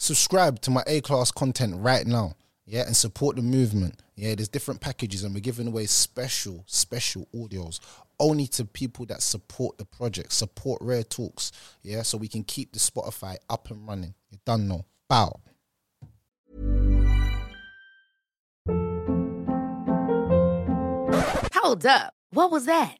subscribe to my A class content right now. Yeah, and support the movement. Yeah, there's different packages, and we're giving away special, special audios only to people that support the project, support Rare Talks. Yeah, so we can keep the Spotify up and running. You done know. Bow. Hold up. What was that?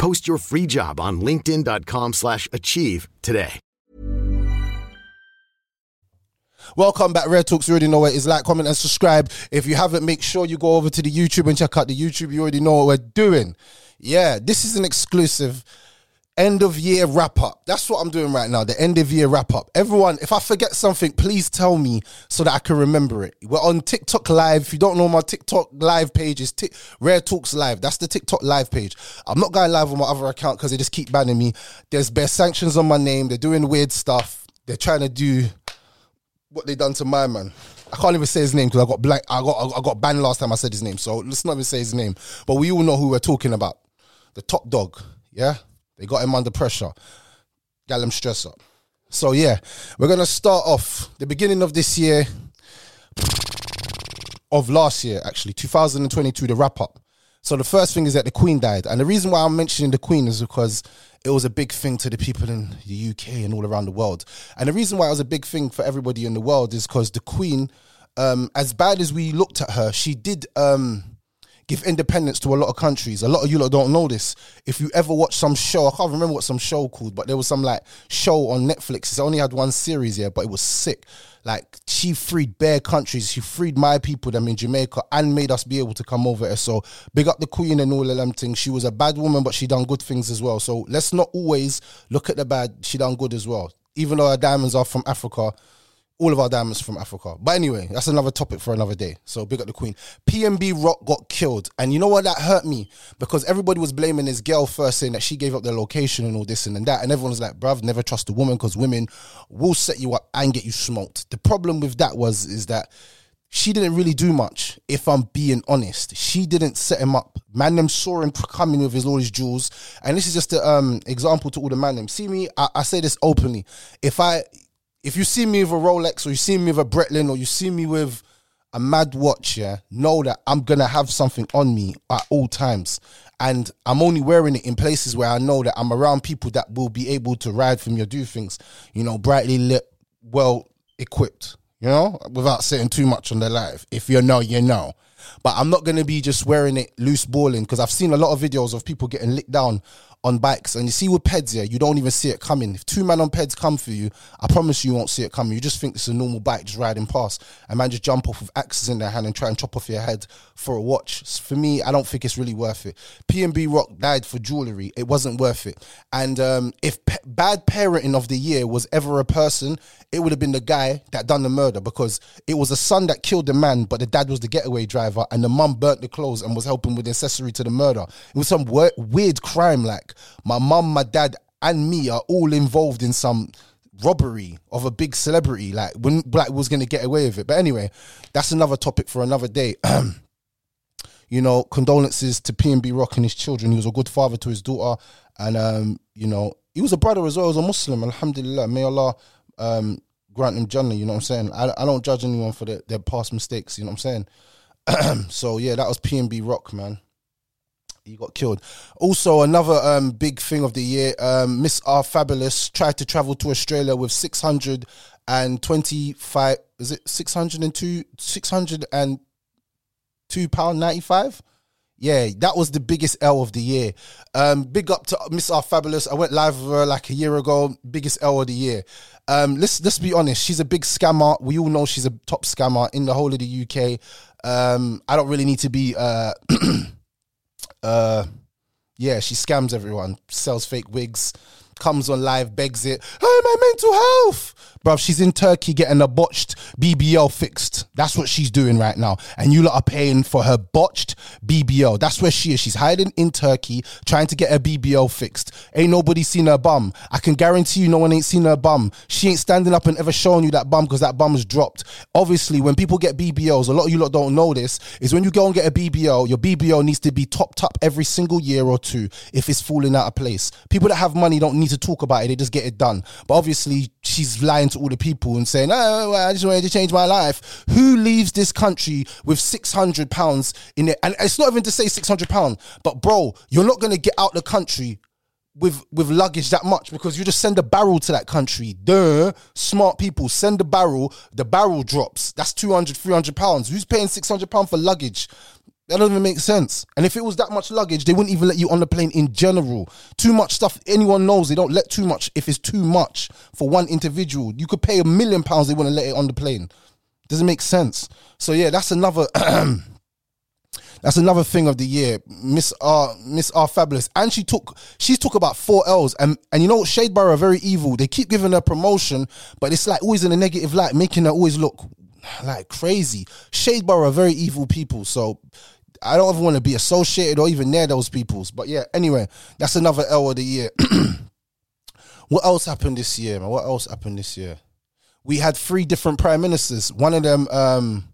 Post your free job on linkedin.com slash achieve today. Welcome back, Rare Talks. You already know what it is. Like, comment, and subscribe. If you haven't, make sure you go over to the YouTube and check out the YouTube. You already know what we're doing. Yeah, this is an exclusive end of year wrap up. That's what I'm doing right now. The end of year wrap up. Everyone, if I forget something, please tell me so that I can remember it. We're on TikTok live. If you don't know my TikTok live page is Tik Rare Talks Live. That's the TikTok live page. I'm not going live on my other account because they just keep banning me. There's bare sanctions on my name. They're doing weird stuff. They're trying to do what they done to my man. I can't even say his name because I got blank. I got I got banned last time I said his name. So let's not even say his name. But we all know who we're talking about. The top dog. Yeah, they got him under pressure. Got him stress up. So yeah, we're gonna start off the beginning of this year, of last year actually, 2022, the wrap up. So the first thing is that the Queen died, and the reason why I'm mentioning the Queen is because it was a big thing to the people in the UK and all around the world. And the reason why it was a big thing for everybody in the world is because the Queen, um, as bad as we looked at her, she did um, give independence to a lot of countries. A lot of you lot don't know this. If you ever watch some show, I can't remember what some show called, but there was some like show on Netflix. It's only had one series here, but it was sick. Like she freed bare countries. She freed my people them in Jamaica and made us be able to come over here. So big up the Queen and all of them things. She was a bad woman, but she done good things as well. So let's not always look at the bad. She done good as well. Even though her diamonds are from Africa, all of our diamonds from Africa. But anyway, that's another topic for another day. So big up the Queen. PNB Rock got killed. And you know what? That hurt me because everybody was blaming his girl first, saying that she gave up their location and all this and that. And everyone was like, bruv, never trust a woman because women will set you up and get you smoked. The problem with that was, is that she didn't really do much, if I'm being honest. She didn't set him up. Man, them saw him coming with his all his jewels. And this is just an um, example to all the man them. See me, I, I say this openly. If I if you see me with a Rolex or you see me with a Breitling or you see me with a mad watch, yeah, know that I'm gonna have something on me at all times. And I'm only wearing it in places where I know that I'm around people that will be able to ride from or do things, you know, brightly lit, well equipped, you know, without saying too much on their life. If you know, you know. But I'm not gonna be just wearing it loose balling because I've seen a lot of videos of people getting licked down on bikes. And you see with peds, yeah, you don't even see it coming. If two men on peds come for you, I promise you, you won't see it coming. You just think it's a normal bike just riding past. And man just jump off with axes in their hand and try and chop off your head for a watch. For me, I don't think it's really worth it. PNB Rock died for jewelry. It wasn't worth it. And um, if pe- bad parenting of the year was ever a person, it would have been the guy that done the murder because it was the son that killed the man, but the dad was the getaway driver, and the mum burnt the clothes and was helping with the accessory to the murder. It was some we- weird crime. Like my mum, my dad, and me are all involved in some robbery of a big celebrity. Like when Black was going to get away with it. But anyway, that's another topic for another day. you know, condolences to PNB Rock and his children. He was a good father to his daughter, and um, you know, he was a brother as well. He was a Muslim. Alhamdulillah. May Allah um, grant him Jannah. You know what I'm saying? I, I don't judge anyone for their, their past mistakes. You know what I'm saying? so yeah, that was PNB Rock, man. He got killed. Also, another um, big thing of the year: um, Miss R Fabulous tried to travel to Australia with 625. Is it 602? 602 pound 95? Yeah, that was the biggest L of the year. Um, big up to Miss R Fabulous. I went live with her like a year ago. Biggest L of the year. Um, let's let's be honest. She's a big scammer. We all know she's a top scammer in the whole of the UK. Um, I don't really need to be. Uh, uh, yeah, she scams everyone. Sells fake wigs. Comes on live, begs it. Hey, my mental health bruv, she's in Turkey getting a botched BBL fixed. That's what she's doing right now. And you lot are paying for her botched BBL. That's where she is. She's hiding in Turkey trying to get her BBL fixed. Ain't nobody seen her bum. I can guarantee you no one ain't seen her bum. She ain't standing up and ever showing you that bum because that bum's dropped. Obviously, when people get BBLs, a lot of you lot don't know this, is when you go and get a BBL, your BBL needs to be topped up every single year or two if it's falling out of place. People that have money don't need to talk about it, they just get it done. But obviously, she's lying to all the people and saying, "Oh, I just wanted to change my life." Who leaves this country with six hundred pounds in it? And it's not even to say six hundred pounds, but bro, you're not gonna get out the country with with luggage that much because you just send a barrel to that country. Duh, smart people send a barrel. The barrel drops. That's 200, 300 pounds. Who's paying six hundred pounds for luggage? That doesn't even make sense. And if it was that much luggage, they wouldn't even let you on the plane in general. Too much stuff, anyone knows they don't let too much if it's too much for one individual. You could pay a million pounds, they wouldn't let it on the plane. Doesn't make sense. So yeah, that's another that's another thing of the year. Miss R Miss R Fabulous. And she took she's took about four L's. And and you know Shade Borough are very evil. They keep giving her promotion, but it's like always in a negative light, making her always look like crazy. Shade Borough are very evil people. So I don't ever want to be associated or even near those peoples. But yeah, anyway, that's another L of the year. what else happened this year, man? What else happened this year? We had three different prime ministers. One of them um,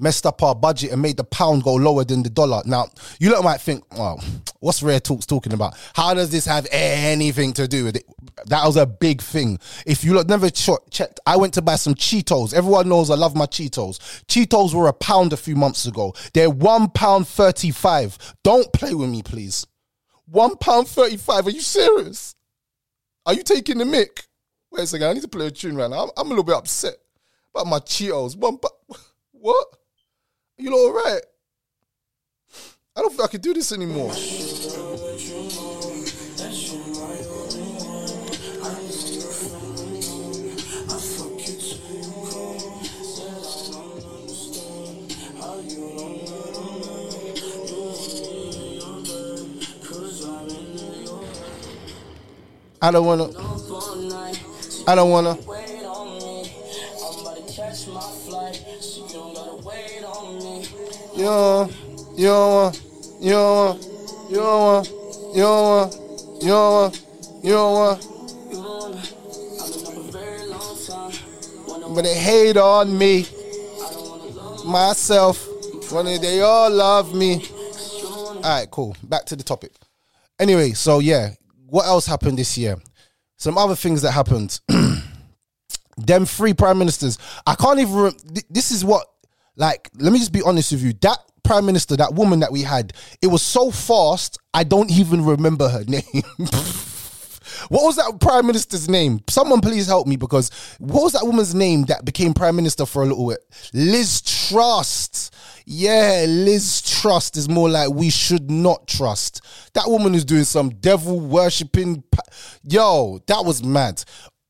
messed up our budget and made the pound go lower than the dollar. Now, you lot might think, well, what's Rare Talks talking about? How does this have anything to do with it? That was a big thing. If you lot never ch- checked, I went to buy some Cheetos. Everyone knows I love my Cheetos. Cheetos were a pound a few months ago. They're one pound thirty-five. Don't play with me, please. One pound thirty-five. Are you serious? Are you taking the mic? Wait a second. I need to play a tune right now. I'm, I'm a little bit upset about my Cheetos. One, but what? You all right? I don't think I can do this anymore. I don't wanna. I don't wanna. You don't, you don't you don't you don't you don't you don't you don't. But they hate on me, myself, when they all love me. All right, cool. Back to the topic. Anyway, so yeah, what else happened this year? Some other things that happened. Them three prime ministers. I can't even. This is what like, let me just be honest with you. That prime minister, that woman that we had, it was so fast, I don't even remember her name. what was that prime minister's name? Someone please help me because what was that woman's name that became prime minister for a little bit? Liz Truss. Yeah, Liz Truss is more like we should not trust. That woman is doing some devil worshipping. Pa- Yo, that was mad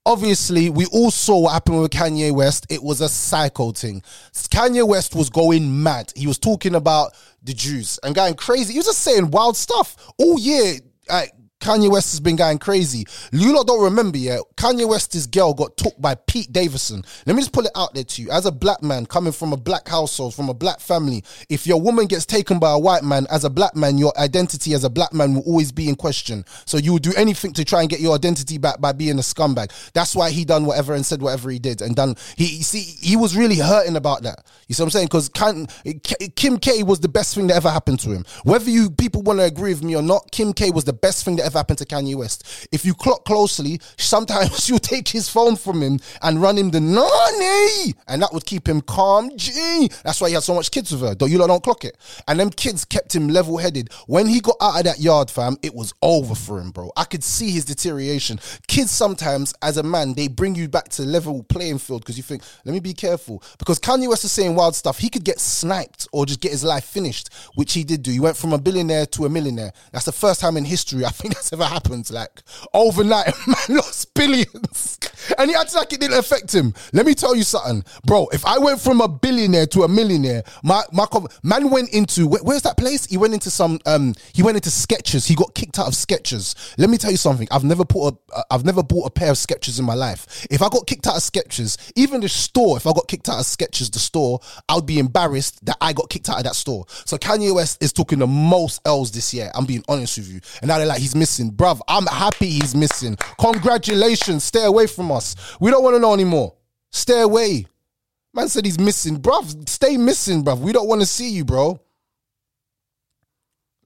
obviously we all saw what happened with Kanye West. It was a psycho thing. Kanye West was going mad. He was talking about the Jews and going crazy. He was just saying wild stuff all year. Like, Kanye West has been going crazy. You lot don't remember yet. Kanye West's girl got took by Pete Davidson. Let me just pull it out there to you. As a black man coming from a black household, from a black family, if your woman gets taken by a white man, as a black man, your identity as a black man will always be in question. So you will do anything to try and get your identity back by being a scumbag. That's why he done whatever and said whatever he did and done. He see he was really hurting about that. You see what I'm saying? Because Kim K was the best thing that ever happened to him. Whether you people want to agree with me or not, Kim K was the best thing that ever happened to Kanye West. If you clock closely, sometimes you'll take his phone from him and run him the nanny, and that would keep him calm. Gee, That's why he had so much kids with her. Don't you lot don't clock it. And them kids kept him level headed. When he got out of that yard, fam, it was over for him, bro. I could see his deterioration. Kids sometimes, as a man, they bring you back to level playing field because you think, let me be careful. Because Kanye West is saying wild stuff. He could get sniped or just get his life finished, which he did do. He went from a billionaire to a millionaire. That's the first time in history I think that's ever happened. Like overnight, man lost billions. And he acted like it didn't affect him. Let me tell you something, bro. If I went from a billionaire to a millionaire, my my man went into where, where's that place? He went into some um he went into Skechers. He got kicked out of Skechers. Let me tell you something. I've never put a I've never bought a pair of Skechers in my life. If I got kicked out of Skechers, even the store, if I got kicked out of Skechers, the store, I would be embarrassed that I got kicked out of that store. So Kanye West is talking the most L's this year. I'm being honest with you. And now they're like he's missing, bruv. I'm happy he's missing. Congratulations. Stay away from us. We don't want to know anymore. Stay away. Man said he's missing, bruv. Stay missing, bruv. We don't want to see you, bro.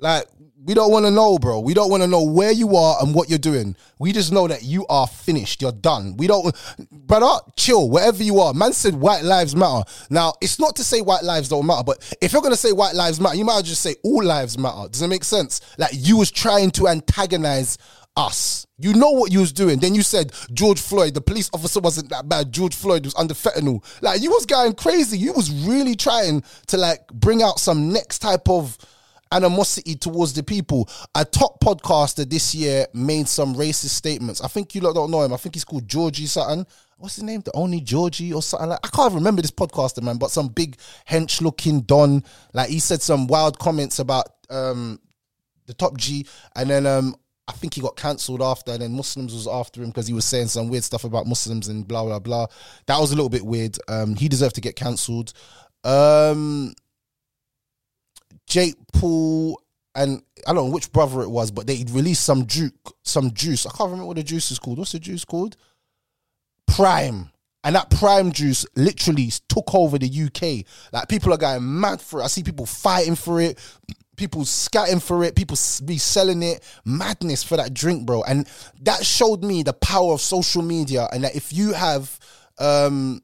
Like, we don't want to know, bro. We don't want to know where you are and what you're doing. We just know that you are finished. You're done. We don't, brother, chill, wherever you are. Man said white lives matter. Now, it's not to say white lives don't matter, but if you're going to say white lives matter, you might just say all lives matter. Does it make sense? Like, you was trying to antagonize us. You know what you was doing. Then you said George Floyd, the police officer wasn't that bad. George Floyd was under fentanyl. Like you was going crazy. You was really trying to like bring out some next type of animosity towards the people. A top podcaster this year made some racist statements. I think you lot don't know him. I think he's called Georgie something. What's his name? The only Georgie or something like I can't remember this podcaster, man, but some big hench looking Don. Like he said some wild comments about um the top G and then um I think he got cancelled after, and then Muslims was after him because he was saying some weird stuff about Muslims and blah blah blah. That was a little bit weird. Um, he deserved to get cancelled. Um, Jake Paul and I don't know which brother it was, but they released some juice, some juice. I can't remember what the juice is called. What's the juice called? Prime. And that prime juice literally took over the UK. Like people are going mad for it. I see people fighting for it, people scatting for it, people be selling it. Madness for that drink, bro. And that showed me the power of social media and that if you have um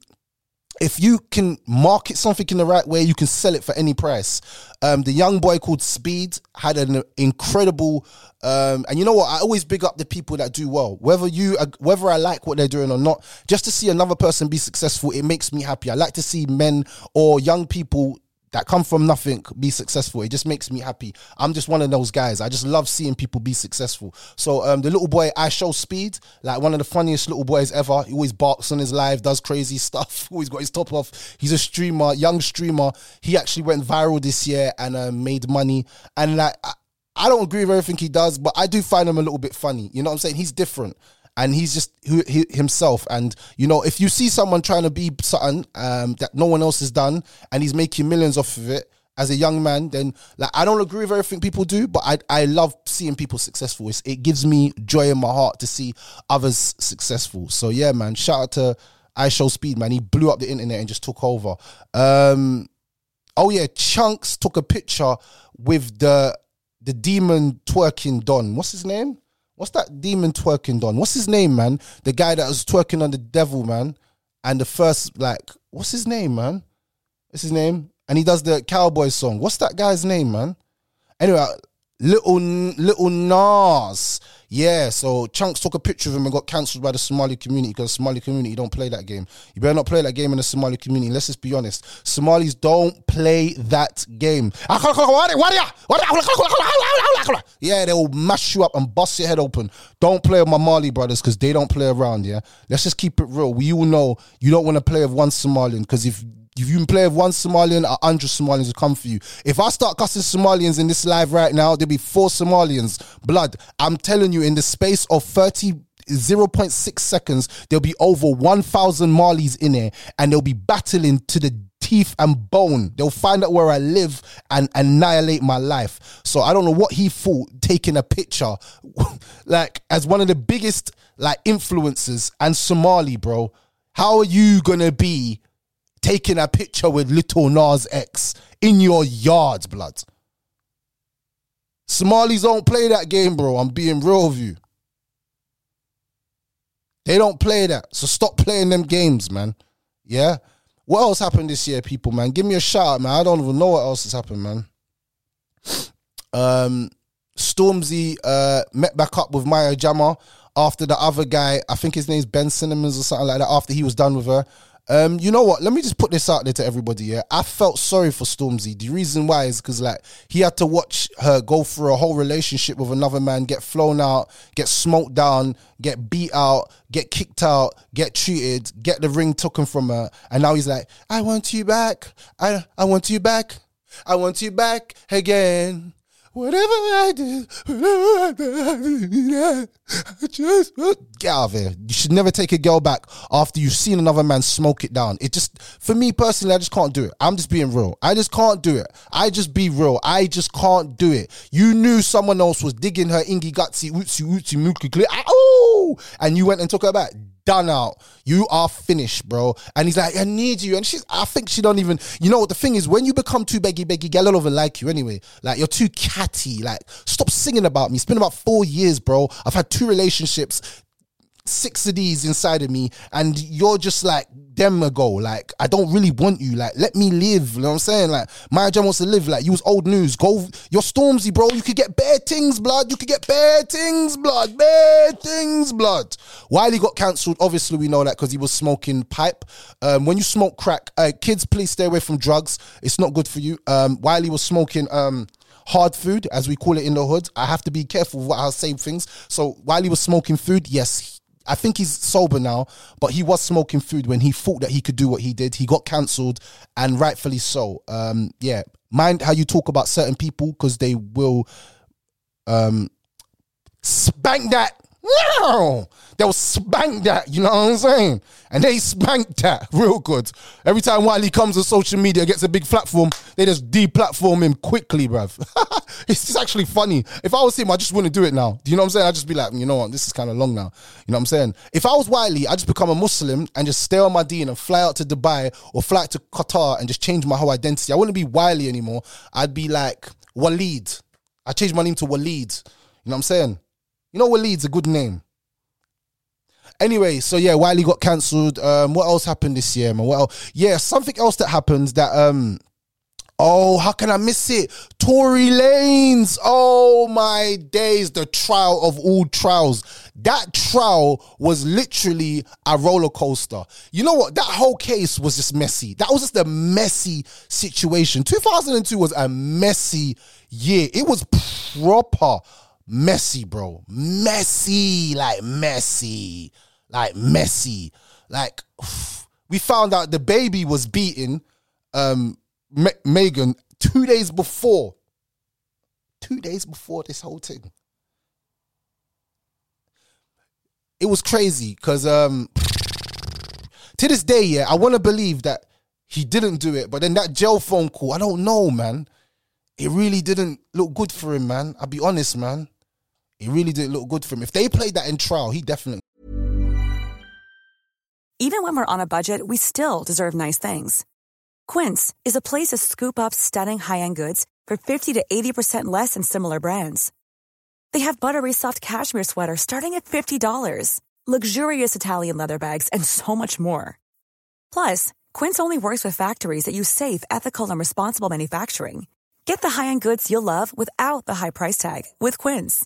if you can market something in the right way, you can sell it for any price. Um, the young boy called Speed had an incredible, um, and you know what? I always big up the people that do well. Whether you, whether I like what they're doing or not, just to see another person be successful, it makes me happy. I like to see men or young people that come from nothing be successful. It just makes me happy. I'm just one of those guys. I just love seeing people be successful. So um, the little boy, IShowSpeed, like one of the funniest little boys ever. He always barks on his live, does crazy stuff. always got his top off. He's a streamer, young streamer. He actually went viral this year and uh, made money. And like, I, I don't agree with everything he does, but I do find him a little bit funny. You know what I'm saying? He's different and he's just who, he, himself. And you know, if you see someone trying to be something um, that no one else has done, and he's making millions off of it as a young man, then like I don't agree with everything people do, but I I love seeing people successful. It's, it gives me joy in my heart to see others successful. So yeah, man, shout out to IShowSpeed, man. He blew up the internet and just took over. Um, oh yeah, Chunkz took a picture with the the demon twerking Don. What's his name? What's that demon twerking on? What's his name, man? The guy that was twerking on the devil, man. And the first, like, what's his name, man? What's his name? And he does the cowboy song. What's that guy's name, man? Anyway, little little Nas yeah, so Chunkz took a picture of him and got cancelled by the Somali community because Somali community don't play that game. You better not play that game in the Somali community. Let's just be honest. Somalis don't play that game. Yeah, they will mash you up and bust your head open. Don't play with my Mali brothers because they don't play around, yeah? Let's just keep it real. We all know you don't want to play with one Somalian because if if you can play with one Somalian, a hundred Somalians will come for you. If I start cussing Somalians in this live right now, there'll be four Somalians. Blood. I'm telling you, in the space of 30 0.6 seconds, there'll be over 1,000 Malis in there and they'll be battling to the teeth and bone. They'll find out where I live and annihilate my life. So I don't know what he thought taking a picture, like as one of the biggest like influencers and Somali, bro. How are you gonna be taking a picture with Little Nas X in your yard, blood. Somalis don't play that game, bro. I'm being real with you. They don't play that. So stop playing them games, man. Yeah? What else happened this year, people, man? Give me a shout out, man. I don't even know what else has happened, man. Um, Stormzy uh, met back up with Maya Jama after the other guy, I think his name's Ben Cinnamons or something like that, after he was done with her. Um, you know what? Let me just put this out there to everybody. Yeah, I felt sorry for Stormzy. The reason why is because like he had to watch her go through a whole relationship with another man, get flown out, get smoked down, get beat out, get kicked out, get treated, get the ring taken from her, and now he's like, "I want you back. I I want you back. I want you back again." Whatever I do, whatever I do, I just get out of here. You should never take a girl back after you've seen another man smoke it down. It just, for me personally, I just can't do it. I'm just being real. I just can't do it. I just be real. I just can't do it. You knew someone else was digging her ingy gutsy, ootsie, ootsie, mookie, clear. Oh, and you went and took her back done out. You are finished, bro. And he's like, I need you. And she's, I think she don't even, you know what the thing is, when you become too beggy, beggy, get a lot of like you anyway. Like, you're too catty. Like, stop singing about me. It's been about four years, bro. I've had two relationships six of these inside of me and you're just like them ago like i don't really want you. Like let me live you know what i'm saying? Like my Jam wants to live. Like you was old news. Go you're stormzy bro. You could get bad things blood. You could get bad things blood. Bad things blood. Wiley got cancelled. Obviously we know that because he was smoking pipe. Um, when you smoke crack uh, kids please stay away from drugs. It's not good for you. Um, wiley was smoking um, hard food, as we call it in the hood. I have to be careful what I say things. So while he was smoking food, yes, I think he's sober now, but he was smoking food when he thought that he could do what he did. He got cancelled, and rightfully so. Um, yeah, mind how you talk about certain people because they will um, spank that no, they'll spank that, you know what I'm saying? And they spanked that real good. Every time Wiley comes on social media, gets a big platform, they just deplatform him quickly, bruv. it's just actually funny. If I was him, I just wouldn't do it now. Do you know what I'm saying? I'd just be like, you know what, this is kind of long now. You know what I'm saying? If I was Wiley, I'd just become a Muslim and just stay on my deen and fly out to Dubai or fly out to Qatar and just change my whole identity. I wouldn't be Wiley anymore. I'd be like Walid. I changed my name to Walid. You know what I'm saying? You know what Walid's a good name. Anyway, so yeah, Wiley got cancelled. Um, what else happened this year, man? Well, yeah, something else that happened that um Oh, how can I miss it? Tory Lanez. Oh my days, the trial of all trials. That trial was literally a roller coaster. You know what? That whole case was just messy. That was just a messy situation. 2002 was a messy year. It was proper messy, bro. Messy, like messy, like messy. Like we found out the baby was beating um Megan two days before. Two days before this whole thing. It was crazy because um to this day, yeah, I want to believe that he didn't do it, but then that jail phone call, I don't know, man. It really didn't look good for him, man. I'll be honest, man. It really didn't look good for him. If they played that in trial, he definitely. Even when we're on a budget, we still deserve nice things. Quince is a place to scoop up stunning high end goods for 50 to 80% less than similar brands. They have buttery soft cashmere sweaters starting at $50, luxurious Italian leather bags, and so much more. Plus, Quince only works with factories that use safe, ethical, and responsible manufacturing. Get the high-end goods you'll love without the high price tag with Quince.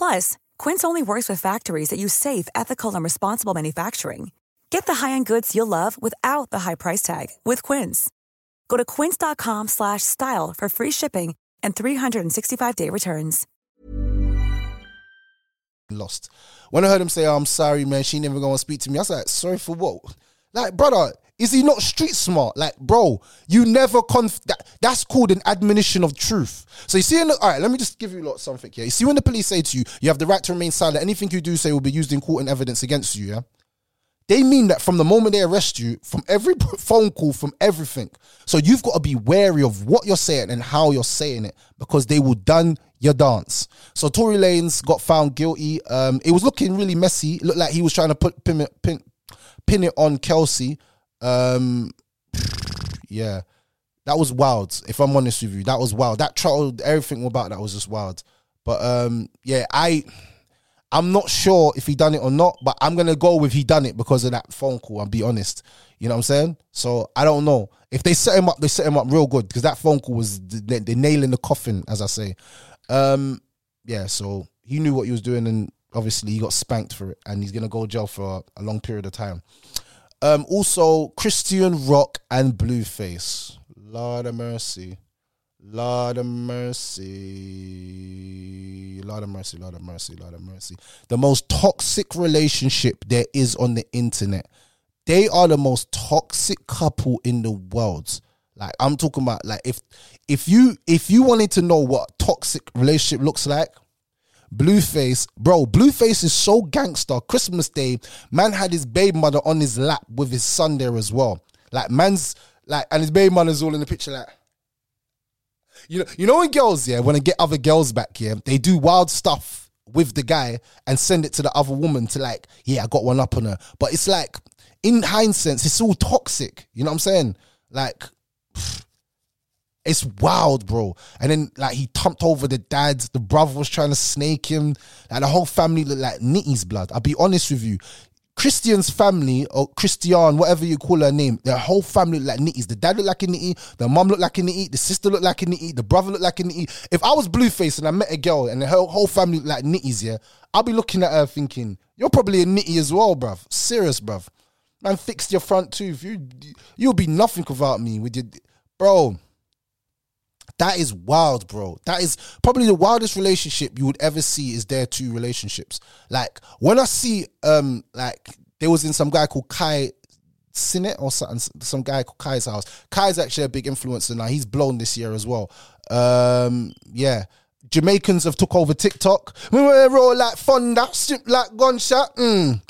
Plus, Quince only works with factories that use safe, ethical, and responsible manufacturing. Get the high-end goods you'll love without the high price tag with Quince. Go to quince.com slash style for free shipping and 365-day returns. lost. When I heard him say, "I'm sorry, man," she never gonna speak to me. I was like, "Sorry for what?" Like, brother, is he not street smart? Like, bro, you never conf. That, that's called an admonition of truth. So you see, in the, all right, let me just give you lot something here. You see, when the police say to you, you have the right to remain silent. Anything you do say will be used in court and evidence against you. Yeah. They mean that from the moment they arrest you, from every phone call, from everything. So you've got to be wary of what you're saying and how you're saying it because they will done your dance. So Tory Lanez got found guilty. Um, it was looking really messy. It looked like he was trying to put pin pin, pin it on Kelsey. Um, yeah, that was wild. If I'm honest with you, that was wild. That trial, everything about that was just wild. But um, yeah, I. I'm not sure if he done it or not, but I'm gonna go with he done it because of that phone call. I'll be honest. You know what I'm saying? So I don't know if they set him up. They set him up real good because that phone call was the, the nail in the coffin, as I say. Um, yeah. So he knew what he was doing, and obviously he got spanked for it, and he's gonna go jail for a, a long period of time. Um, also Chrisean Rock and Blueface. Lord of mercy. Lord of mercy. Lord of mercy, Lord of mercy, Lord of mercy. The most toxic relationship there is on the internet. They are the most toxic couple in the world. Like I'm talking about like if if you if you wanted to know what toxic relationship looks like, Blueface, bro, Blueface is so gangster. Christmas Day, man had his baby mother on his lap with his son there as well. Like man's like and his baby mother's all in the picture like you know, you know when girls, yeah, when they get other girls back, yeah, they do wild stuff with the guy and send it to the other woman to like, yeah, I got one up on her. But it's like, in hindsight, it's all toxic. You know what I'm saying? Like, it's wild, bro. And then like he thumped over the dad. The brother was trying to snake him. Like the whole family looked like Nitty's blood. I'll be honest with you. Christian's family, or Christian, whatever you call her name, their whole family looked like nitties. The dad looked like a nitty, the mom looked like a nitty, the sister looked like a nitty, the brother looked like a nitty. If I was Blueface and I met a girl and her whole family looked like nitties, yeah, I'll be looking at her thinking, you're probably a nitty as well, bruv. Serious, bruv. Man, fixed your front tooth. You, you'll be nothing without me. With your, bro. That is wild, bro. That is probably the wildest relationship you would ever see is their two relationships. Like when I see um like there was in some guy called Kai Cenat or something, some guy called Kai's house. Kai's actually a big influencer now. He's blown this year as well. Um yeah. Jamaicans have took over TikTok. We were roll like thunder, strip like gunshot. Mm.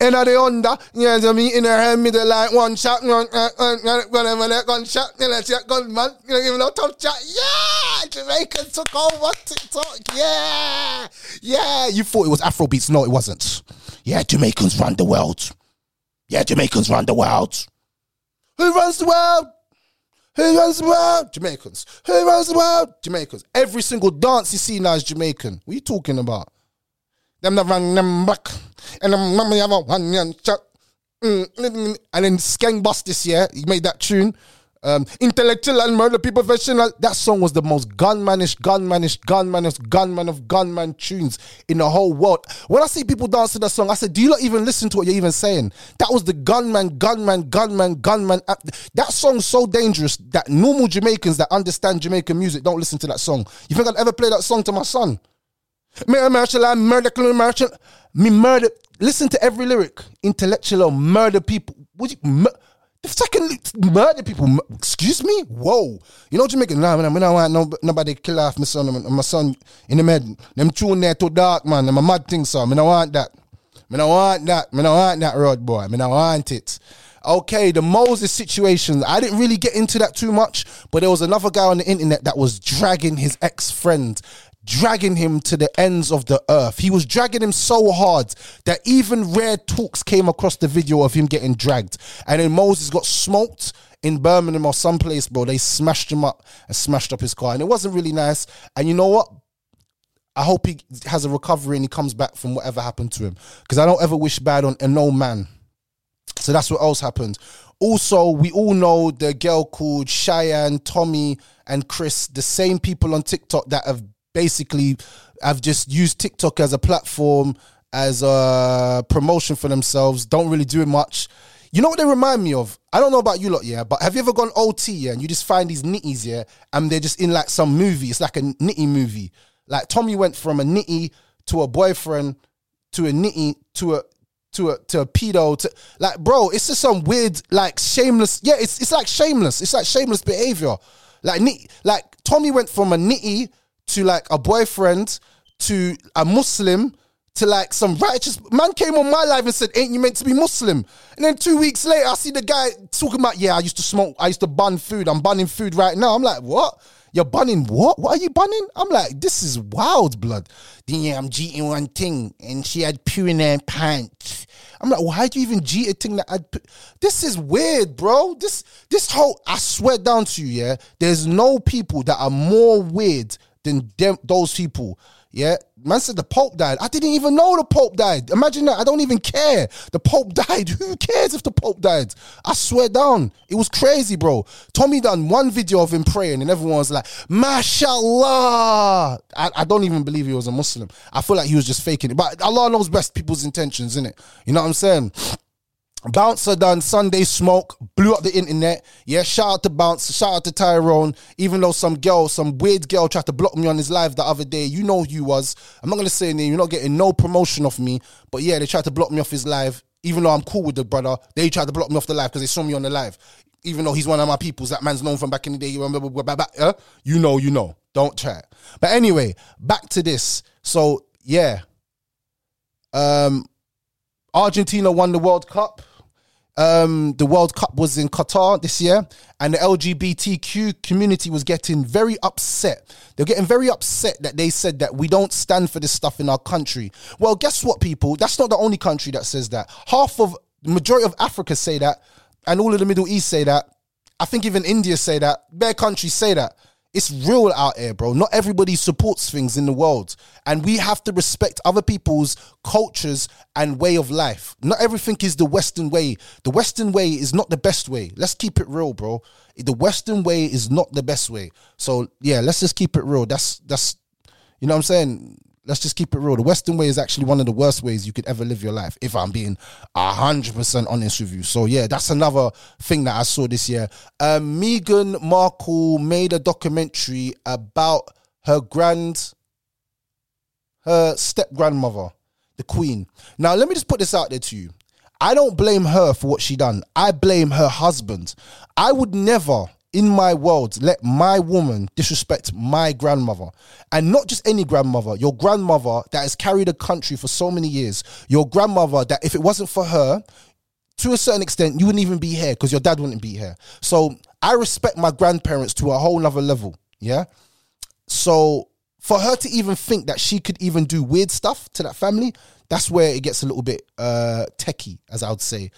And at the under, Yeah, I mean? In her head, middle like one shot, one, gunshot, gunman, you know, him a tough shot. Yeah! Jamaicans took over TikTok. Yeah! Yeah! You thought it was Afrobeats. No, it wasn't. Yeah, Jamaicans run the world. Yeah, Jamaicans run the world. Who runs the world? Who runs the world? Jamaicans. Who runs the world? Jamaicans. Every single dance you see now is Jamaican. What are you talking about? Them that run them back. And them mummy have a one young shot. Mm, and then Skeng Bus this year, he made that tune. Um, intellectual and murder people professional. That song was the most gunmanish, gunmanish, gunmanish, gunman of gunman tunes in the whole world. When I see people dance to that song, I said, "Do you not even listen to what you're even saying?" That was the gunman, gunman, gunman, gunman. That song's so dangerous that normal Jamaicans that understand Jamaican music don't listen to that song. You think I'd ever play that song to my son? I murder, Marshall. Me murder. Listen to every lyric. Intellectual murder people. Would you? Mur- the second murder people. Excuse me. Whoa. You know Jamaican? Nah, man. I don't want no, nobody kill off my son. My son in the med. Them tune there too dark, man. I'm a mad thing, so. I don't want that. I don't want that. I don't want that road boy. I don't want it. Okay, the Moses situation. I didn't really get into that too much, but there was another guy on the internet that was dragging his ex friend dragging him to the ends of the earth. He was dragging him so hard that even Rare Talks came across the video of him getting dragged. And then Moses got smoked in Birmingham or someplace, bro. They smashed him up and smashed up his car. And it wasn't really nice. And you know what? I hope he has a recovery and he comes back from whatever happened to him. Because I don't ever wish bad on an old man. So that's what else happened. Also, we all know the girl called Cheyenne, Tommy, and Chris, the same people on TikTok that have basically have just used TikTok as a platform, as a promotion for themselves, don't really do it much. You know what they remind me of? I don't know about you lot, yeah, but have you ever gone OT, yeah, and you just find these nitties, yeah, and they're just in like some movie. It's like a nitty movie. Like Tommy went from a nitty to a boyfriend to a nitty to a to a to a pedo to like bro, it's just some weird like shameless. Yeah, it's it's like shameless. It's like shameless behavior. Like like Tommy went from a nitty to like a boyfriend to a Muslim to like some righteous man came on my live and said, "Ain't you meant to be Muslim?" And then two weeks later, I see the guy talking about, "Yeah, I used to smoke. I used to bun food. I'm bunning food right now." I'm like, "What?" You're bunning what? What are you bunning? I'm like, this is wild blood. Then yeah, I'm cheating one thing, and she had poo in her pants. I'm like, why do you even cheat a thing that I'd? This is weird, bro. This this whole I swear down to you, yeah. There's no people that are more weird than them, those people. Yeah, man said the Pope died. I didn't even know the Pope died. Imagine that. I don't even care. The Pope died. Who cares if the Pope died? I swear down. It was crazy, bro. Tommy done one video of him praying and everyone was like, Mashallah. I, I don't even believe he was a Muslim. I feel like he was just faking it. But Allah knows best people's intentions, innit? You know what I'm saying? Bouncer done Sunday smoke, blew up the internet. Yeah, shout out to Bouncer, shout out to Tyrone. Even though some girl, some weird girl tried to block me on his live the other day, you know who you was. I'm not gonna say name, you're not getting no promotion off me. But yeah, they tried to block me off his live. Even though I'm cool with the brother, they tried to block me off the live because they saw me on the live. Even though he's one of my peoples, that man's known from back in the day. You remember, you know, you know. Don't chat. But anyway, back to this. So yeah, um, Argentina won the World Cup um, the World Cup was in Qatar this year, and the LGBTQ community was getting very upset. They're getting very upset that they said that we don't stand for this stuff in our country. Well, guess what, people? That's not the only country that says that. Half of the majority of Africa say that, and all of the Middle East say that. I think even India say that. Bare countries say that. It's real out here, bro. Not everybody supports things in the world. And we have to respect other people's cultures and way of life. Not everything is the Western way. The Western way is not the best way. Let's keep it real, bro. The Western way is not the best way. So yeah, let's just keep it real. That's that's you know what I'm saying? Let's just keep it real. The Western way is actually one of the worst ways you could ever live your life, if I'm being hundred percent honest with you. So yeah, that's another thing that I saw this year. Um, Meghan Markle made a documentary about her grand, her step grandmother, the Queen. Now let me just put this out there to you. I don't blame her for what she done. I blame her husband. I would never in my world, let my woman disrespect my grandmother. And not just any grandmother, your grandmother that has carried a country for so many years. Your grandmother that if it wasn't for her, to a certain extent, you wouldn't even be here because your dad wouldn't be here. So I respect my grandparents to a whole nother level. Yeah. So for her to even think that she could even do weird stuff to that family, that's where it gets a little bit uh techie, as I would say.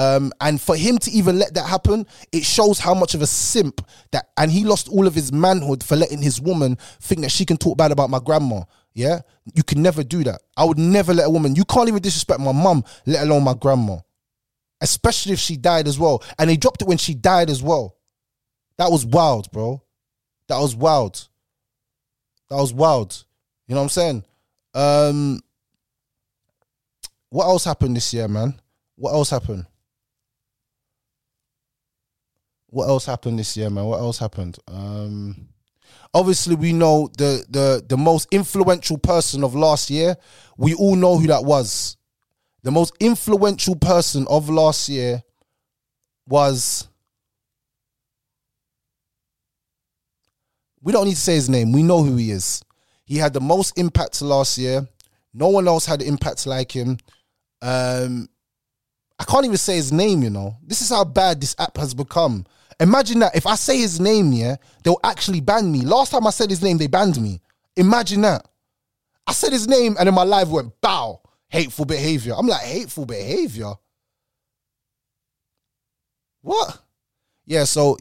Um, and for him to even let that happen, it shows how much of a simp that, and he lost all of his manhood for letting his woman think that she can talk bad about my grandma. Yeah, you can never do that. I would never let a woman. You can't even disrespect my mum, let alone my grandma, especially if she died as well. And they dropped it when she died as well. That was wild, bro. That was wild. That was wild. You know what I'm saying? Um, what else happened this year, man? What else happened? What else happened this year, man? What else happened? Um, obviously, we know the the the most influential person of last year. We all know who that was. The most influential person of last year was. We don't need to say his name. We know who he is. He had the most impact last year. No one else had impact like him. Um, I can't even say his name, you know. This is how bad this app has become. Imagine that if I say his name, yeah, they'll actually ban me. Last time I said his name, they banned me. Imagine that. I said his name and then my live went bow. Hateful behavior. I'm like, hateful behavior? What? Yeah, so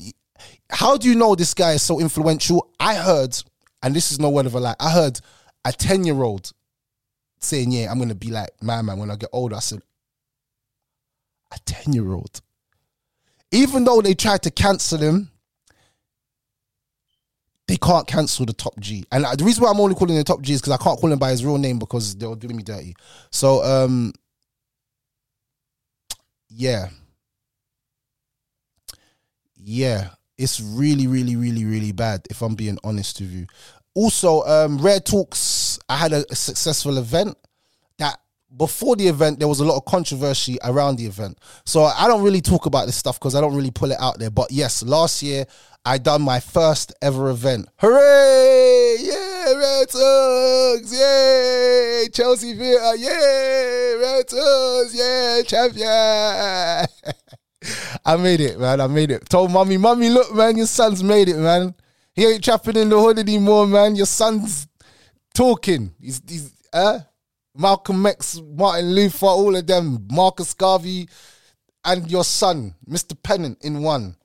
how do you know this guy is so influential? I heard, and this is no word of a lie, I heard a 10 year old saying, Yeah, I'm going to be like my man when I get older. I said, A 10 year old. Even though they tried to cancel him, they can't cancel the top G. And the reason why I'm only calling him the top G is because I can't call him by his real name because they'll do me dirty. So, um, yeah. Yeah. It's really, really, really, really bad if I'm being honest with you. Also, um, Rare Talks, I had a, a successful event before the event, there was a lot of controversy around the event. So I don't really talk about this stuff because I don't really pull it out there. But yes, last year I done my first ever event. Hooray! Yeah, Rare Talks! Yay! Chelsea Theatre! Yay! Rare Talks! Yeah, champion! I made it, man. I made it. Told mommy, mommy, look, man, your son's made it, man. He ain't trapping in the hood anymore, man. Your son's talking. He's, he's, uh, Malcolm X, Martin Luther, all of them, Marcus Garvey, and your son, Mr. Pennant, in one.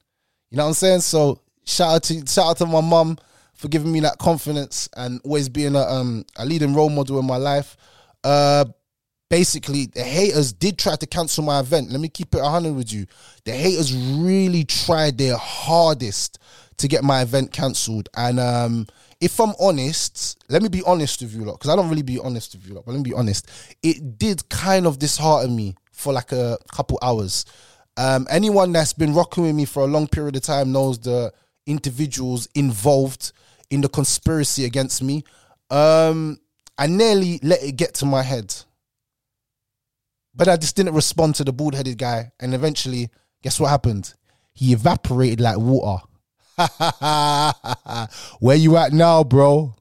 You know what I'm saying? So shout out to shout out to my mum for giving me that confidence and always being a um a leading role model in my life. Uh basically the haters did try to cancel my event. Let me keep it 100 with you. The haters really tried their hardest to get my event cancelled. And um, if I'm honest, let me be honest with you, lot, because I don't really be honest with you, lot, but let me be honest. It did kind of dishearten me for like a couple hours. Um, anyone that's been rocking with me for a long period of time knows the individuals involved in the conspiracy against me. Um, I nearly let it get to my head. But I just didn't respond to the bald headed guy. And eventually, guess what happened? He evaporated like water. Where you at now, bro?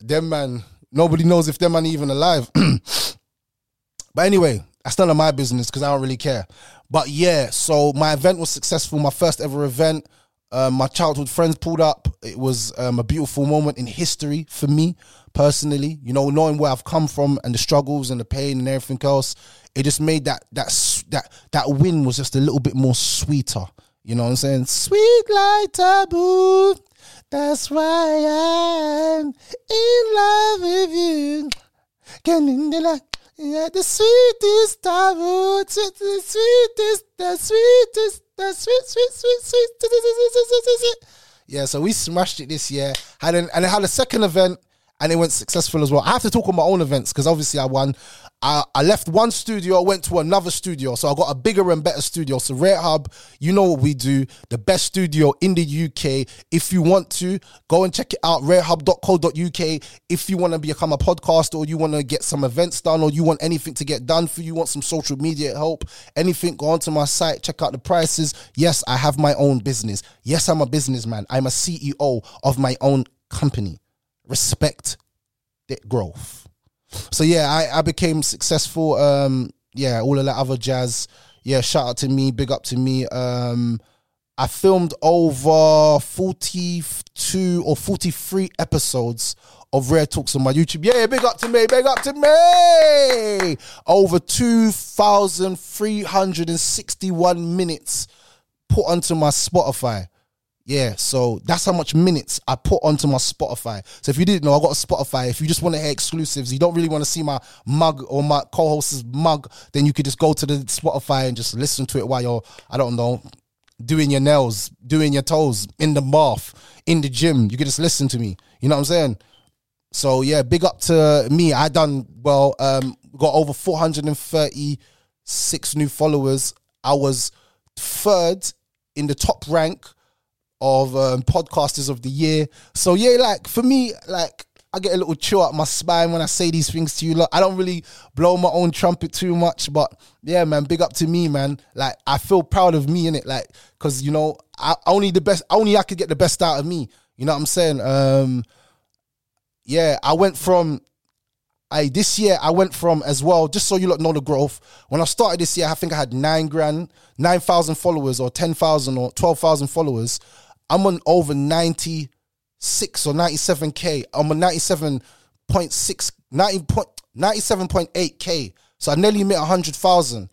Them man, nobody knows if them man even alive. but anyway, that's none of my business because I don't really care. But yeah, so my event was successful, my first ever event. Um, my childhood friends pulled up. It was um, a beautiful moment in history for me personally. You know, knowing where I've come from and the struggles and the pain and everything else, it just made that that that that win was just a little bit more sweeter. You know what I'm saying? Sweet like taboo. That's why I'm in love with you. Yeah, the sweetest taboo, the sweetest, the sweetest, the sweet, sweet, sweet, sweet, sweet. Yeah, so we smashed it this year. Had an, and it had a second event and it went successful as well. I have to talk on my own events because obviously I won. I, I left one studio, I went to another studio, so I got a bigger and better studio. So Rare Hub, you know what we do, the best studio in the UK. If you want to, go and check it out, rarehub.co.uk. If you want to become a podcaster or you want to get some events done or you want anything to get done for you, want some social media help, anything, go onto my site, check out the prices. Yes, I have my own business. Yes, I'm a businessman. I'm a CEO of my own company respect the growth. So yeah, I, I became successful. Um, yeah, all of that other jazz. Yeah, shout out to me, big up to me. Um, I filmed over 42 or 43 episodes of Rare Talks on my YouTube. Yeah, big up to me, big up to me. Over 2,361 minutes put onto my Spotify. Yeah, so that's how much minutes I put onto my Spotify. So if you didn't know, I got a Spotify. If you just want to hear exclusives, you don't really want to see my mug or my co-host's mug, then you could just go to the Spotify and just listen to it while you're, I don't know, doing your nails, doing your toes, in the bath, in the gym. You could just listen to me. You know what I'm saying? So yeah, big up to me. I done well. Um, got over 436 new followers. I was third in the top rank of um, podcasters of the year. So yeah, like for me, like I get a little chill up my spine when I say these things to you. Look, I don't really blow my own trumpet too much, but yeah, man, big up to me, man. Like I feel proud of me in it, like because you know, I only the best, only I could get the best out of me. You know what I'm saying? Um, yeah, I went from I this year I went from as well, just so you lot know the growth. When I started this year, I think I had nine grand, nine thousand followers, or ten thousand or twelve thousand followers. I'm on over 96 or ninety seven k. I'm on ninety seven point six, 90 point, 97.8 k. So I nearly made a hundred thousand,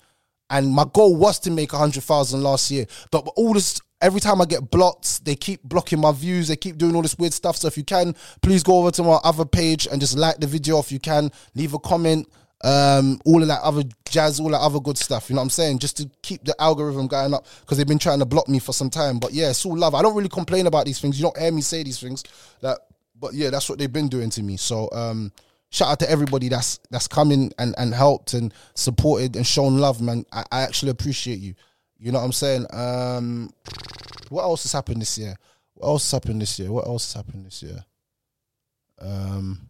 and my goal was to make a hundred thousand last year. But all this, every time I get blocked, they keep blocking my views. They keep doing all this weird stuff. So if you can, please go over to my other page and just like the video. If you can, leave a comment. Um, all of that other jazz, all that other good stuff. You know what I'm saying? Just to keep the algorithm going up because they've been trying to block me for some time. But yeah, it's all love. I don't really complain about these things. You don't hear me say these things. That, but yeah, that's what they've been doing to me. So um, shout out to everybody that's that's coming and and helped and supported and shown love, man. I, I actually appreciate you. You know what I'm saying? Um, what else has happened this year? What else happened this year? What else happened this year? Um,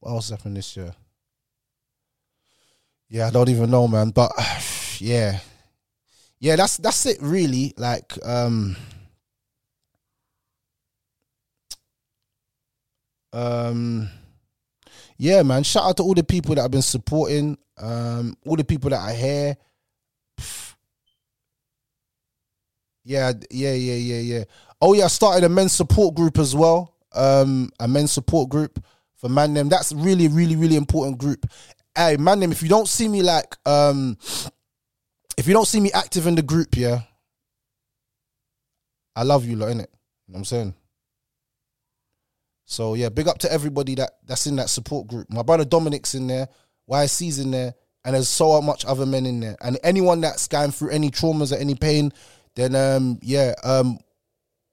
what else happened this year? Yeah, I don't even know, man. But yeah, yeah, that's that's it, really. Like, um, um, yeah, man. Shout out to all the people that have been supporting, um, all the people that are here. Yeah, yeah, yeah, yeah, yeah. Oh yeah, I started a men's support group as well. Um, a men's support group for man them. That's really, really, really important group. Hey, man them, if you don't see me like um if you don't see me active in the group, yeah, I love you lot, innit? You know what I'm saying? So yeah, big up to everybody that that's in that support group. My brother Dominic's in there, YC's in there, and there's so much other men in there. And anyone that's going through any traumas or any pain, then um yeah, um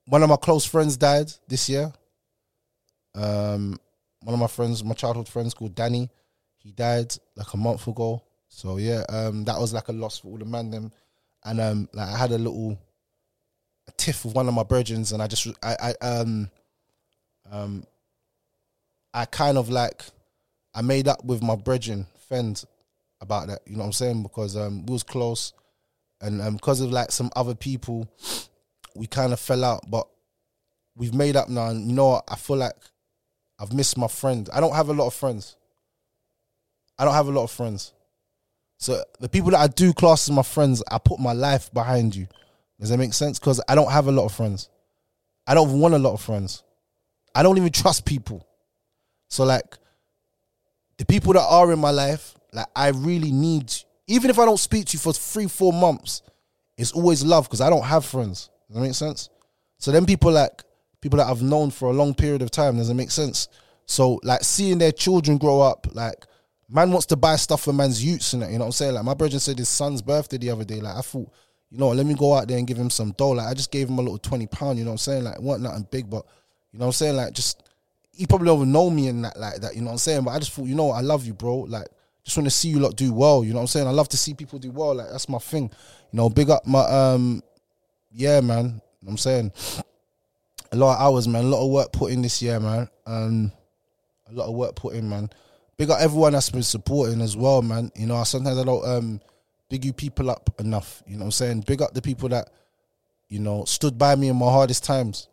one of my close friends died this year. Um one of my friends, my childhood friends called Danny, he died like a month ago. So yeah, um, that was like a loss for all the man them, and um, like I had a little tiff with one of my virgins, and I just I, I um um I kind of like I made up with my brethren friend about that. You know what I'm saying? Because um we was close, and um because of like some other people, we kind of fell out, but we've made up now. And you know what? I feel like I've missed my friend. I don't have a lot of friends. I don't have a lot of friends. So the people that I do class as my friends, I put my life behind you. Does that make sense? Because I don't have a lot of friends. I don't want a lot of friends. I don't even trust people. So like the people that are in my life, like I really need, even if I don't speak to you for three, four months, it's always love because I don't have friends. Does that make sense? So then people like people that I've known for a long period of time, does it make sense? So like seeing their children grow up, like man wants to buy stuff for man's youths and that, you know what I'm saying? Like my brother said his son's birthday the other day. Like I thought, you know, let me go out there and give him some dough. Like I just gave him a little twenty pound, you know what I'm saying? Like it wasn't nothing big, but you know what I'm saying? Like just he probably don't know me and that like that, you know what I'm saying? But I just thought, you know I love you, bro. Like just want to see you lot do well, you know what I'm saying? I love to see people do well. Like that's my thing. You know, big up my um yeah, man. You know what I'm saying? Lot of hours, man, a lot of work put in this year, man. Um a lot of work put in, man. Big up everyone that's been supporting as well, man. You know, sometimes I don't um big you people up enough. You know what I'm saying? Big up the people that, you know, stood by me in my hardest times.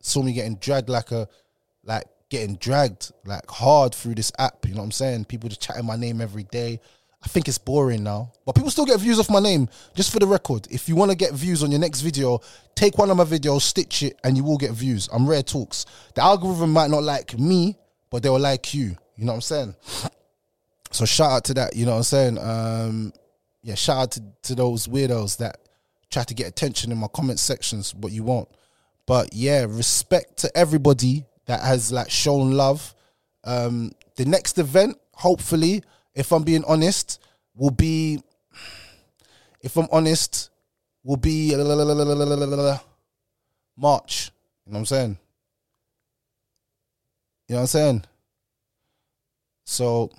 Saw me getting dragged like a like getting dragged like hard through this app. You know what I'm saying? People just chatting my name every day. I think it's boring now, but people still get views off my name. Just for the record, if you want to get views on your next video, take one of my videos, stitch it, and you will get views. I'm rare talks. The algorithm might not like me, but they will like you. You know what I'm saying? So shout out to that. You know what I'm saying? Um, yeah, shout out to, to those weirdos that try to get attention in my comment sections, but you won't. But yeah, respect to everybody that has like shown love. Um, the next event, hopefully, if I'm being honest, will be, if I'm honest, will be March. You know what I'm saying? You know what I'm saying? So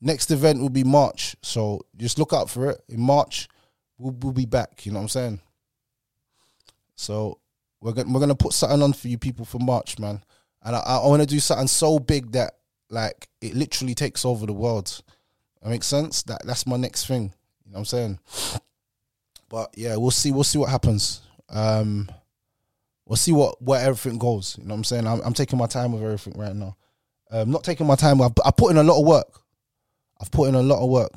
next event will be March. So just look out for it. In March, we'll, we'll be back. You know what I'm saying? So we're we're gonna put something on for you people for March, man. And I, I want to do something so big that like it literally takes over the world. That makes sense. That that's my next thing. You know what I'm saying? But yeah, we'll see. We'll see what happens. Um, we'll see what where everything goes. You know what I'm saying? I'm, I'm taking my time with everything right now. Um, not taking my time. I've, I put in a lot of work. I've put in a lot of work.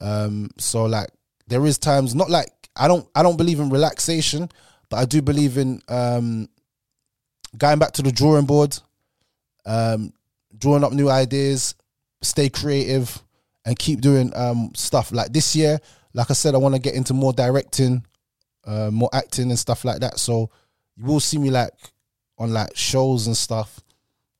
Um, so like there is times not like I don't I don't believe in relaxation, but I do believe in um, going back to the drawing board, um, drawing up new ideas, stay creative, and keep doing um, stuff. Like this year, like I said, I want to get into more directing, uh, more acting and stuff like that. So you will see me like on like shows and stuff.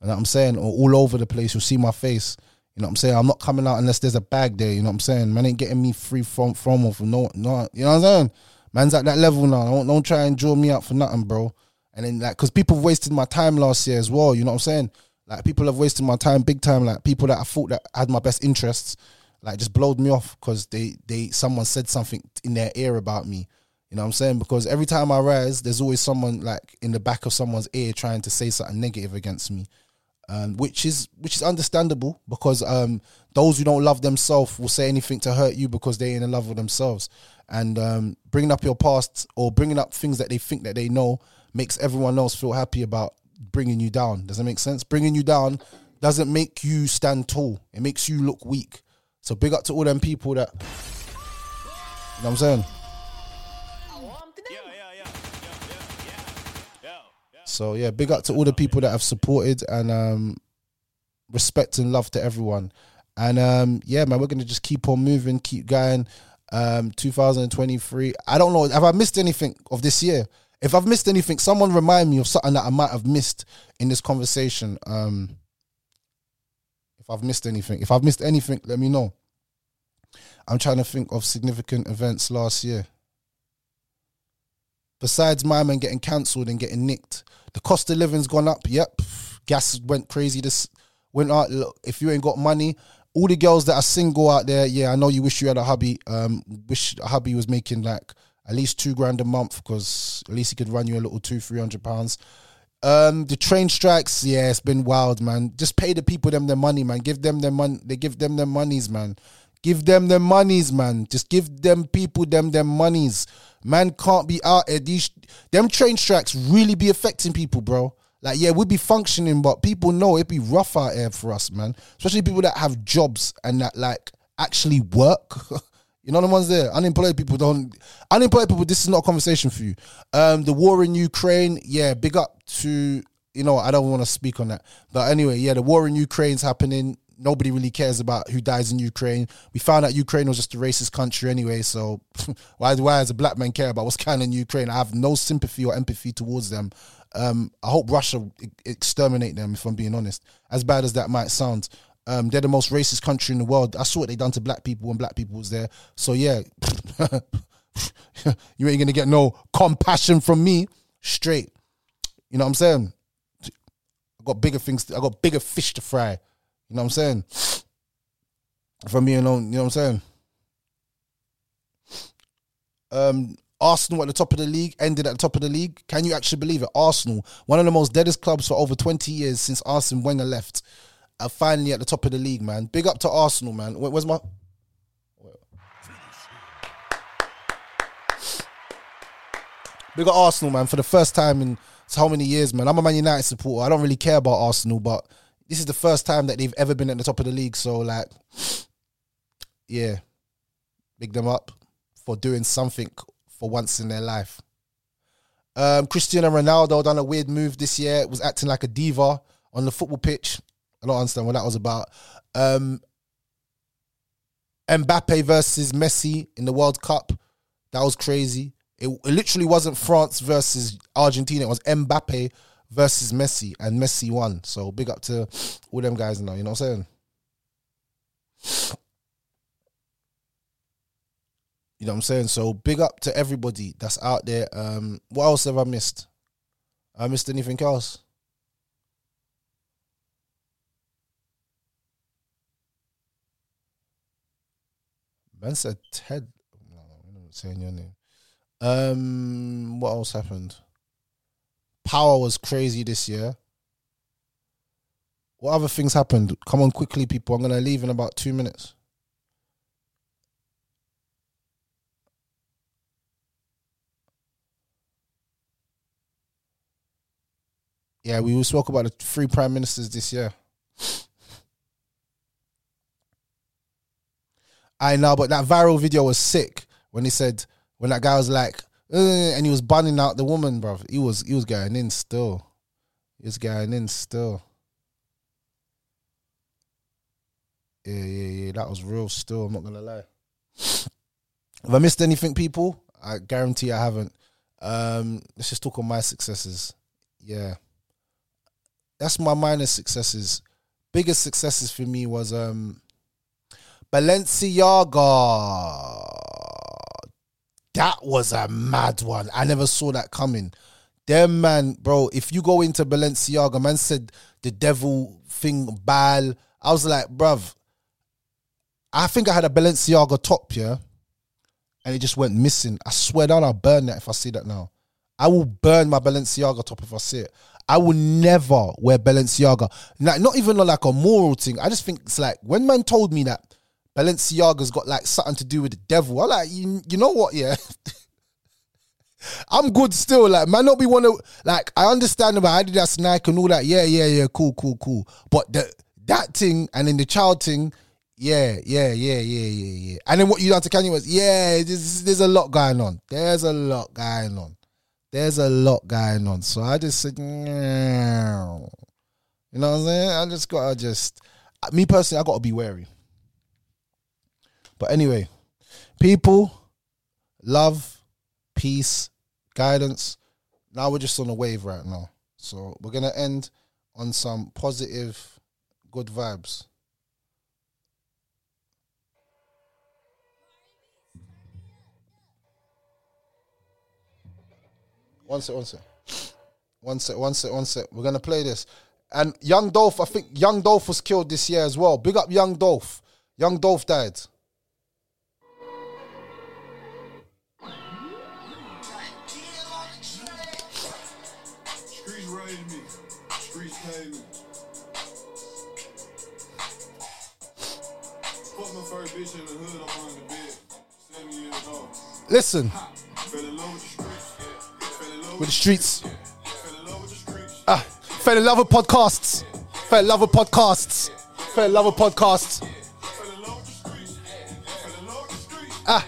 And I'm saying or all over the place. You'll see my face. You know what I'm saying? I'm not coming out unless there's a bag there. You know what I'm saying? Man ain't getting me free from from or from no no. You know what I'm saying? Man's at that level now. Don't, don't try and draw me out for nothing, bro. And then like, cause people wasted my time last year as well. You know what I'm saying? Like people have wasted my time big time. Like people that I thought that had my best interests, like just blowed me off because they they someone said something in their ear about me. You know what I'm saying? Because every time I rise, there's always someone like in the back of someone's ear trying to say something negative against me. Um, which is which is understandable because um, those who don't love themselves will say anything to hurt you because they're in love with themselves. And um, bringing up your past or bringing up things that they think that they know makes everyone else feel happy about bringing you down. Does that make sense? Bringing you down doesn't make you stand tall. It makes you look weak. So big up to all them people that. You know what I'm saying? So yeah, big up to all the people that have supported and um, respect and love to everyone. And um, yeah, man, we're gonna just keep on moving, keep going. Um, 2023. I don't know. Have I missed anything of this year? If I've missed anything, someone remind me of something that I might have missed in this conversation. Um, if I've missed anything, if I've missed anything, let me know. I'm trying to think of significant events last year. Besides my man getting cancelled and getting nicked, the cost of living's gone up. Yep, gas went crazy this went out. If you ain't got money, all the girls that are single out there, yeah, I know you wish you had a hubby. Um, wish a hubby was making like at least two grand a month because at least he could run you a little two, three hundred pounds. Um, the train strikes, yeah, it's been wild, man. Just pay the people them their money, man. Give them their money. They give them their monies, man. Give them their monies, man. Just give them people them their monies. Man can't be out there. These them train strikes really be affecting people, bro. Like, yeah, we'd be functioning, but people know it'd be rough out here for us, man. Especially people that have jobs and that like actually work. you know the ones there. Unemployed people don't. Unemployed people. This is not a conversation for you. Um, the war in Ukraine. Yeah, big up to you know. I don't want to speak on that, but anyway, yeah, the war in Ukraine's happening nobody really cares about who dies in Ukraine. We found out Ukraine was just a racist country anyway, so why why does a black man care about what's going on in Ukraine? I have no sympathy or empathy towards them. Um, I hope Russia exterminate them. If I'm being honest, as bad as that might sound, um, they're the most racist country in the world. I saw what they done to black people when black people was there. So yeah, you ain't gonna get no compassion from me. Straight, you know what I'm saying? I got bigger things. I got bigger fish to fry. You know what I'm saying? From me alone, you know what I'm saying? Um, Arsenal at the top of the league ended at the top of the league. Can you actually believe it? Arsenal, one of the most deadest clubs for over 20 years since Arsene Wenger left, are finally at the top of the league, man. Big up to Arsenal, man. Where's my. Big up Arsenal, man, for the first time in so many years, man. I'm a Man United supporter. I don't really care about Arsenal, but this is the first time that they've ever been at the top of the league. So like, yeah, big them up for doing something for once in their life. Um, Cristiano Ronaldo done a weird move this year. Was acting like a diva on the football pitch. I don't understand what that was about. Um, Mbappe versus Messi in the World Cup. That was crazy. It, it literally wasn't France versus Argentina. It was Mbappe versus Messi, and Messi won. So big up to all them guys now. You know what I'm saying? You know what I'm saying? So big up to everybody that's out there. Um, what else have I missed? I missed anything else? Man said Ted. No, I'm not saying your name. Um, what else happened? Power was crazy this year. What other things happened? Come on quickly, people. I'm gonna leave in about two minutes. Yeah, we spoke about the three prime ministers this year. I know, but that viral video was sick when he said when that guy was like, Uh, and he was bunning out the woman, bro. He was he was going in still. He was going in still. Yeah, yeah, yeah. That was real still, I'm not gonna lie. Have I missed anything, people? I guarantee I haven't. Um, let's just talk on my successes. Yeah. That's my minor successes. Biggest successes for me was um Balenciaga. That was a mad one. I never saw that coming. Them man, bro, if you go into Balenciaga, man said the devil thing, Baal. I was like, bruv, I think I had a Balenciaga top, yeah, and it just went missing. I swear down, I'll burn that if I see that now. I will burn my Balenciaga top if I see it. I will never wear Balenciaga. Like, not even like a moral thing. I just think it's like when man told me that Balenciaga's got like something to do with the devil. I like you, you know what? Yeah, I'm good still. Like man, not be one of like I understand about Adidas, Nike, and all that. Yeah, yeah, yeah. Cool, cool, cool. But the that thing and then the child thing. Yeah, yeah, yeah, yeah, yeah, yeah. And then what you done to Kanye was, yeah, there's, there's a lot going on. There's a lot going on. There's a lot going on. So I just said, "Meow." you know what I'm saying? I just gotta just, me personally, I gotta be wary. But anyway, people, love, peace, guidance. Now we're just on a wave right now. So we're gonna end on some positive, good vibes. One sec, one sec. One sec, one sec, one sec. We're gonna play this. And Young Dolph, I think Young Dolph was killed this year as well. Big up Young Dolph. Young Dolph died. Listen, with the streets. Ah, fell in love with podcasts. Fell in love with podcasts. Fell in love with podcasts. Ah,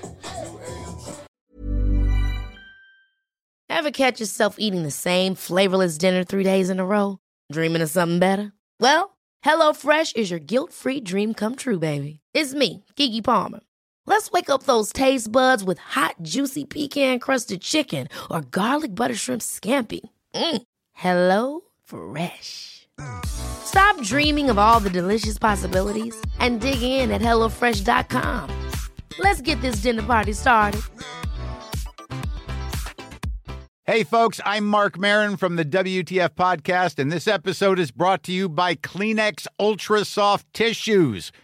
Ever catch yourself eating the same flavorless dinner three days in a row? Dreaming of something better? Well, HelloFresh is your guilt-free dream come true, baby. It's me, Keke Palmer. Let's wake up those taste buds with hot, juicy pecan-crusted chicken or garlic butter shrimp scampi. Mm. Hello Fresh. Stop dreaming of all the delicious possibilities and dig in at HelloFresh.com. Let's get this dinner party started. Hey, folks, I'm Marc Maron from the WTF Podcast, and this episode is brought to you by Kleenex Ultra Soft Tissues,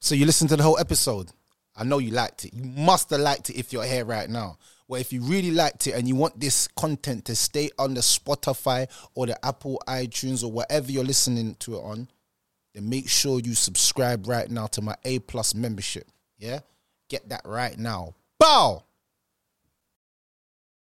So you listened to the whole episode. I know you liked it. You must have liked it if you're here right now. Well, if you really liked it and you want this content to stay on the Spotify or the Apple iTunes or whatever you're listening to it on, then make sure you subscribe right now to my A plus membership. Yeah? Get that right now. Bow!